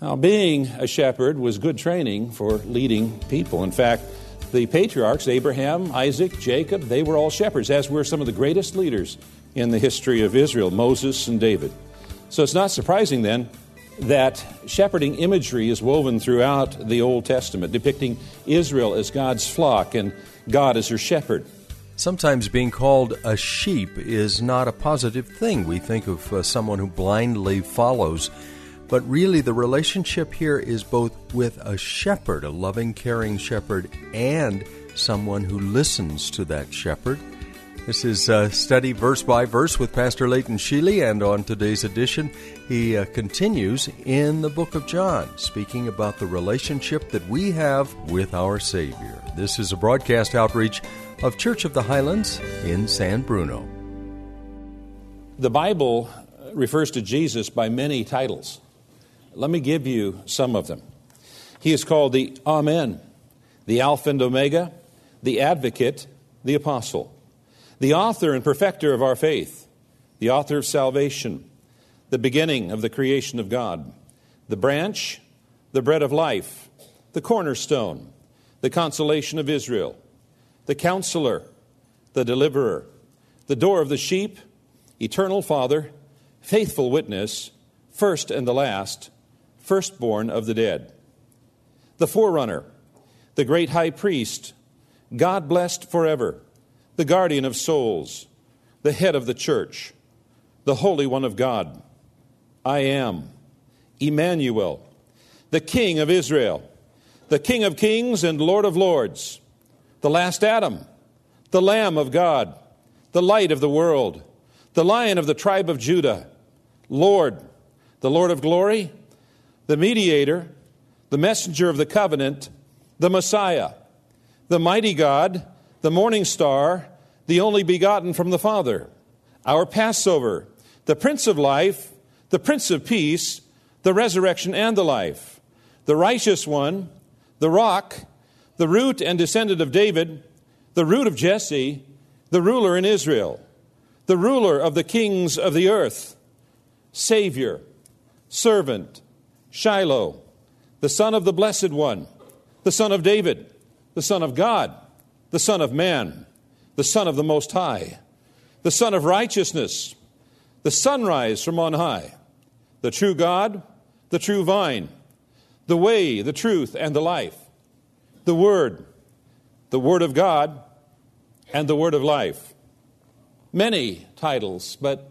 Now, being a shepherd was good training for leading people. In fact, the patriarchs, Abraham, Isaac, Jacob, they were all shepherds, as were some of the greatest leaders in the history of Israel, Moses and David. So it's not surprising then that shepherding imagery is woven throughout the Old Testament, depicting Israel as God's flock and God as her shepherd. Sometimes being called a sheep is not a positive thing. We think of uh, someone who blindly follows. But really, the relationship here is both with a shepherd, a loving, caring shepherd, and someone who listens to that shepherd. This is uh, Study Verse by Verse with Pastor Leighton Sheely, and on today's edition, he uh, continues in the book of John, speaking about the relationship that we have with our Savior. This is a broadcast outreach of Church of the Highlands in San Bruno. The Bible refers to Jesus by many titles. Let me give you some of them. He is called the Amen, the Alpha and Omega, the Advocate, the Apostle the author and perfecter of our faith, the author of salvation, the beginning of the creation of God, the branch, the bread of life, the cornerstone, the consolation of Israel, the counselor, the deliverer, the door of the sheep, eternal Father, faithful witness, first and the last, firstborn of the dead, the forerunner, the great high priest, God blessed forever the guardian of souls, the head of the church, the Holy One of God. I am Emmanuel, the King of Israel, the King of kings and Lord of lords, the last Adam, the Lamb of God, the light of the world, the Lion of the tribe of Judah, Lord, the Lord of glory, the mediator, the messenger of the covenant, the Messiah, the mighty God the morning star, the only begotten from the Father, our Passover, the Prince of life, the Prince of peace, the resurrection and the life, the righteous one, the rock, the root and descendant of David, the root of Jesse, the ruler in Israel, the ruler of the kings of the earth, Savior, servant, Shiloh, the Son of the Blessed One, the Son of David, the Son of God the Son of Man, the Son of the Most High, the Sun of Righteousness, the sunrise from on high, the true God, the true vine, the way, the truth, and the life, the Word, the Word of God, and the Word of life. Many titles, but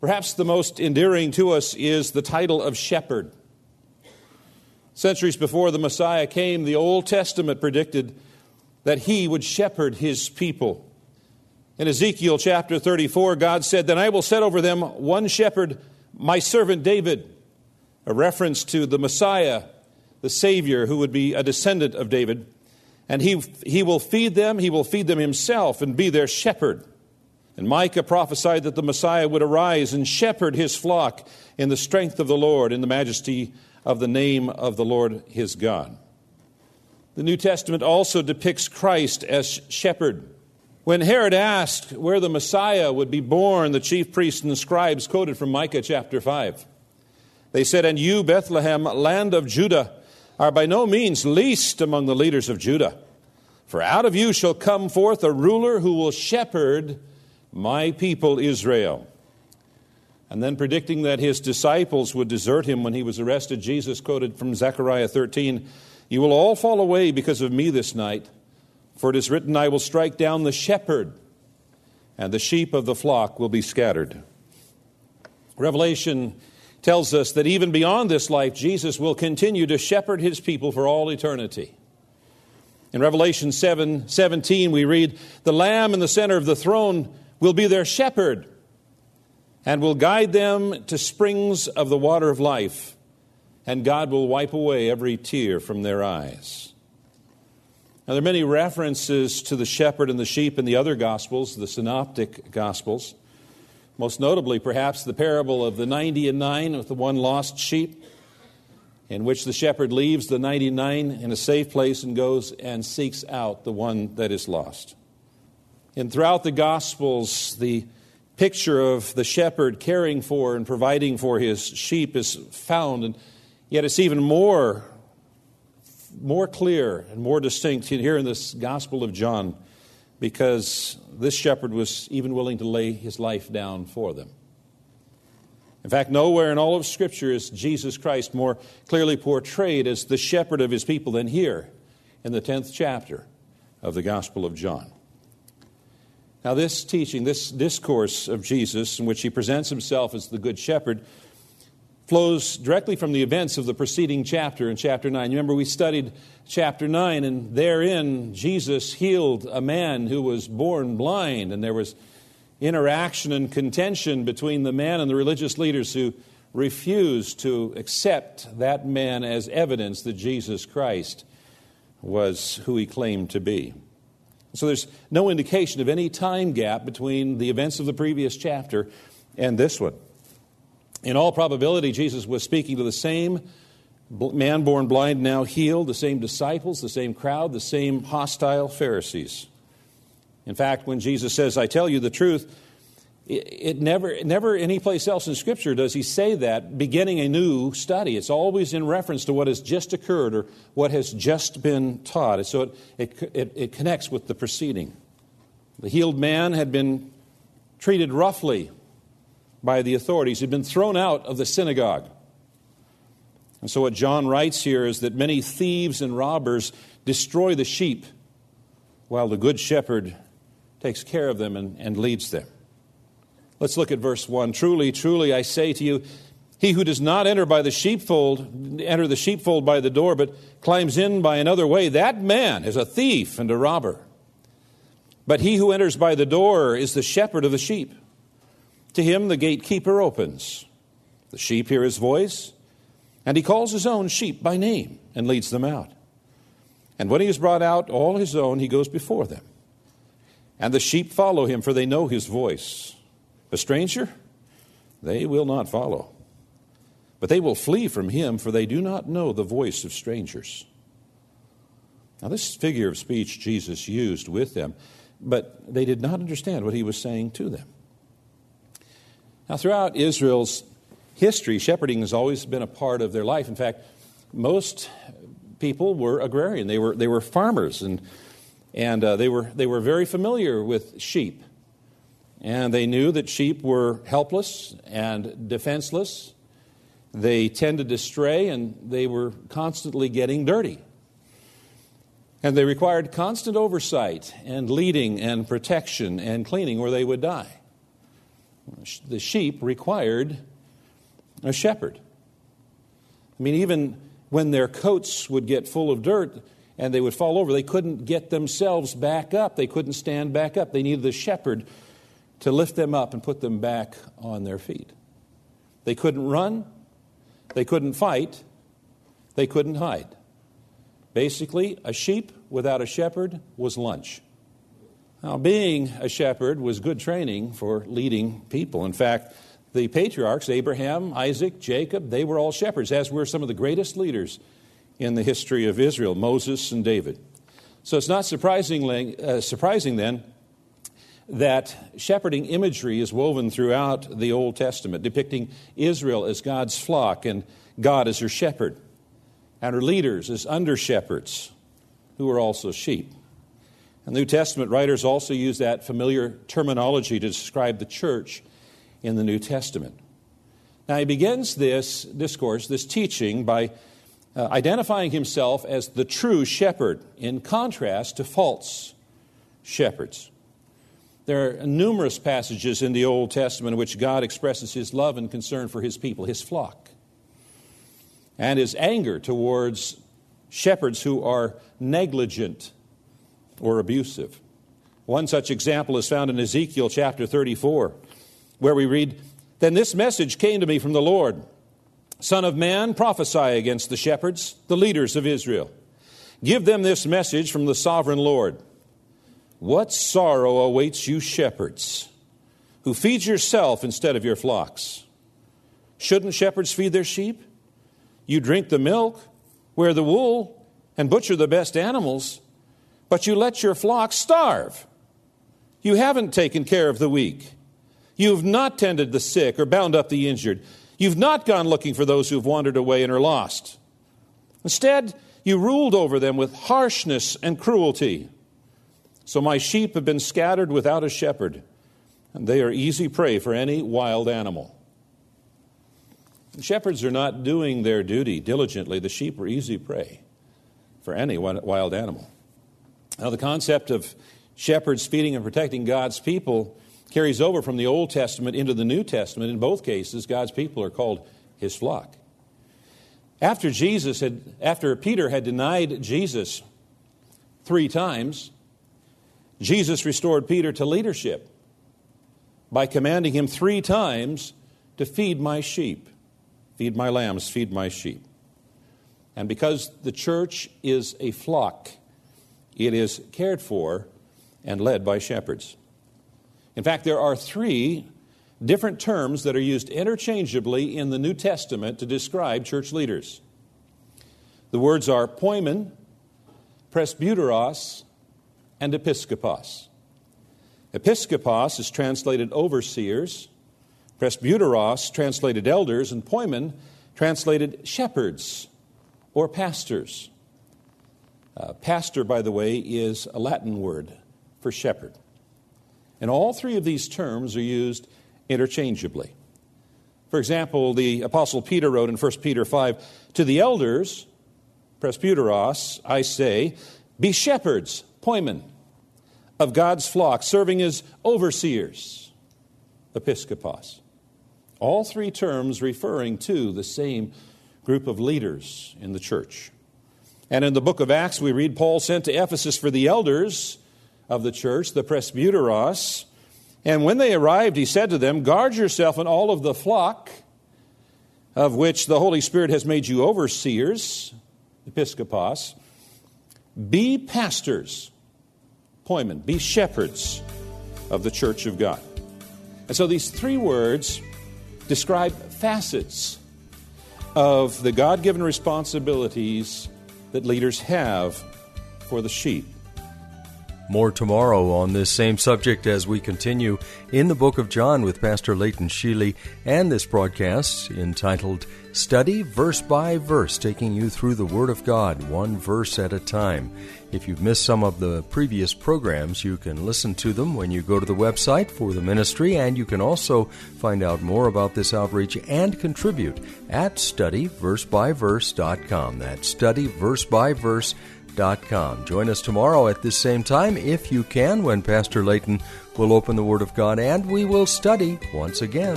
perhaps the most endearing to us is the title of shepherd. Centuries before the Messiah came, the Old Testament predicted that he would shepherd his people. In Ezekiel chapter 34, God said, Then I will set over them one shepherd, my servant David, a reference to the Messiah, the Savior, who would be a descendant of David. And he, he will feed them, he will feed them himself and be their shepherd. And Micah prophesied that the Messiah would arise and shepherd his flock in the strength of the Lord, in the majesty of the name of the Lord his God. The New Testament also depicts Christ as shepherd. When Herod asked where the Messiah would be born, the chief priests and the scribes quoted from Micah chapter 5. They said, And you, Bethlehem, land of Judah, are by no means least among the leaders of Judah. For out of you shall come forth a ruler who will shepherd my people Israel. And then predicting that his disciples would desert him when he was arrested, Jesus quoted from Zechariah 13 you will all fall away because of me this night, for it is written, I will strike down the shepherd, and the sheep of the flock will be scattered. Revelation tells us that even beyond this life, Jesus will continue to shepherd his people for all eternity. In Revelation 7 17, we read, The Lamb in the center of the throne will be their shepherd and will guide them to springs of the water of life and God will wipe away every tear from their eyes. Now, there are many references to the shepherd and the sheep in the other Gospels, the Synoptic Gospels. Most notably, perhaps, the parable of the 90 and 9 with the one lost sheep, in which the shepherd leaves the 99 in a safe place and goes and seeks out the one that is lost. And throughout the Gospels, the picture of the shepherd caring for and providing for his sheep is found. And Yet it's even more, more clear and more distinct here in this Gospel of John because this shepherd was even willing to lay his life down for them. In fact, nowhere in all of Scripture is Jesus Christ more clearly portrayed as the shepherd of his people than here in the 10th chapter of the Gospel of John. Now, this teaching, this discourse of Jesus, in which he presents himself as the Good Shepherd, flows directly from the events of the preceding chapter in chapter 9. You remember we studied chapter 9, and therein Jesus healed a man who was born blind, and there was interaction and contention between the man and the religious leaders who refused to accept that man as evidence that Jesus Christ was who he claimed to be. So there's no indication of any time gap between the events of the previous chapter and this one. In all probability, Jesus was speaking to the same man born blind, now healed, the same disciples, the same crowd, the same hostile Pharisees. In fact, when Jesus says, I tell you the truth, it, never, never any place else in Scripture does he say that beginning a new study. It's always in reference to what has just occurred or what has just been taught. So it, it, it, it connects with the preceding. The healed man had been treated roughly by the authorities, he'd been thrown out of the synagogue. And so, what John writes here is that many thieves and robbers destroy the sheep while the good shepherd takes care of them and, and leads them. Let's look at verse 1. Truly, truly, I say to you, he who does not enter by the sheepfold, enter the sheepfold by the door, but climbs in by another way, that man is a thief and a robber. But he who enters by the door is the shepherd of the sheep. To him the gatekeeper opens. The sheep hear his voice, and he calls his own sheep by name and leads them out. And when he has brought out all his own, he goes before them. And the sheep follow him, for they know his voice. A stranger, they will not follow. But they will flee from him, for they do not know the voice of strangers. Now, this figure of speech Jesus used with them, but they did not understand what he was saying to them. Now, throughout Israel's history, shepherding has always been a part of their life. In fact, most people were agrarian, they were, they were farmers, and and uh, they, were, they were very familiar with sheep. And they knew that sheep were helpless and defenseless. They tended to stray, and they were constantly getting dirty. And they required constant oversight and leading and protection and cleaning, or they would die. The sheep required a shepherd. I mean, even when their coats would get full of dirt, and they would fall over. They couldn't get themselves back up. They couldn't stand back up. They needed the shepherd to lift them up and put them back on their feet. They couldn't run. They couldn't fight. They couldn't hide. Basically, a sheep without a shepherd was lunch. Now, being a shepherd was good training for leading people. In fact, the patriarchs, Abraham, Isaac, Jacob, they were all shepherds, as were some of the greatest leaders in the history of Israel Moses and David. So it's not surprisingly, uh, surprising then that shepherding imagery is woven throughout the Old Testament, depicting Israel as God's flock and God as her shepherd, and her leaders as under shepherds who are also sheep. And New Testament writers also use that familiar terminology to describe the church in the New Testament. Now, he begins this discourse, this teaching, by uh, identifying himself as the true shepherd in contrast to false shepherds. There are numerous passages in the Old Testament in which God expresses his love and concern for his people, his flock, and his anger towards shepherds who are negligent or abusive. One such example is found in Ezekiel chapter 34, where we read, Then this message came to me from the Lord. Son of man, prophesy against the shepherds, the leaders of Israel. Give them this message from the sovereign Lord. What sorrow awaits you, shepherds, who feed yourself instead of your flocks? Shouldn't shepherds feed their sheep? You drink the milk, wear the wool, and butcher the best animals, but you let your flocks starve. You haven't taken care of the weak. You have not tended the sick or bound up the injured. You've not gone looking for those who've wandered away and are lost. Instead, you ruled over them with harshness and cruelty. So my sheep have been scattered without a shepherd, and they are easy prey for any wild animal. The shepherds are not doing their duty diligently. The sheep are easy prey for any wild animal. Now, the concept of shepherds feeding and protecting God's people carries over from the Old Testament into the New Testament. In both cases, God's people are called his flock. After Jesus had after Peter had denied Jesus 3 times, Jesus restored Peter to leadership by commanding him 3 times to feed my sheep, feed my lambs, feed my sheep. And because the church is a flock, it is cared for and led by shepherds. In fact, there are three different terms that are used interchangeably in the New Testament to describe church leaders. The words are poimen, presbyteros, and episkopos. Episkopos is translated overseers, presbyteros translated elders, and poimen translated shepherds or pastors. Uh, pastor, by the way, is a Latin word for shepherd. And all three of these terms are used interchangeably. For example, the Apostle Peter wrote in 1 Peter 5 To the elders, presbyteros, I say, be shepherds, poimen, of God's flock, serving as overseers, episkopos. All three terms referring to the same group of leaders in the church. And in the book of Acts, we read Paul sent to Ephesus for the elders of the church, the presbyteros. And when they arrived, he said to them, Guard yourself and all of the flock of which the Holy Spirit has made you overseers, episkopos. Be pastors, poimen, be shepherds of the church of God. And so these three words describe facets of the God given responsibilities that leaders have for the sheep. More tomorrow on this same subject as we continue in the book of John with Pastor Leighton Sheely and this broadcast entitled Study Verse by Verse, taking you through the Word of God, one verse at a time. If you've missed some of the previous programs, you can listen to them when you go to the website for the ministry, and you can also find out more about this outreach and contribute at studyversebyverse.com. That's studyversebyverse.com Join us tomorrow at this same time, if you can, when Pastor Leighton will open the Word of God and we will study once again,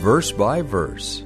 verse by verse.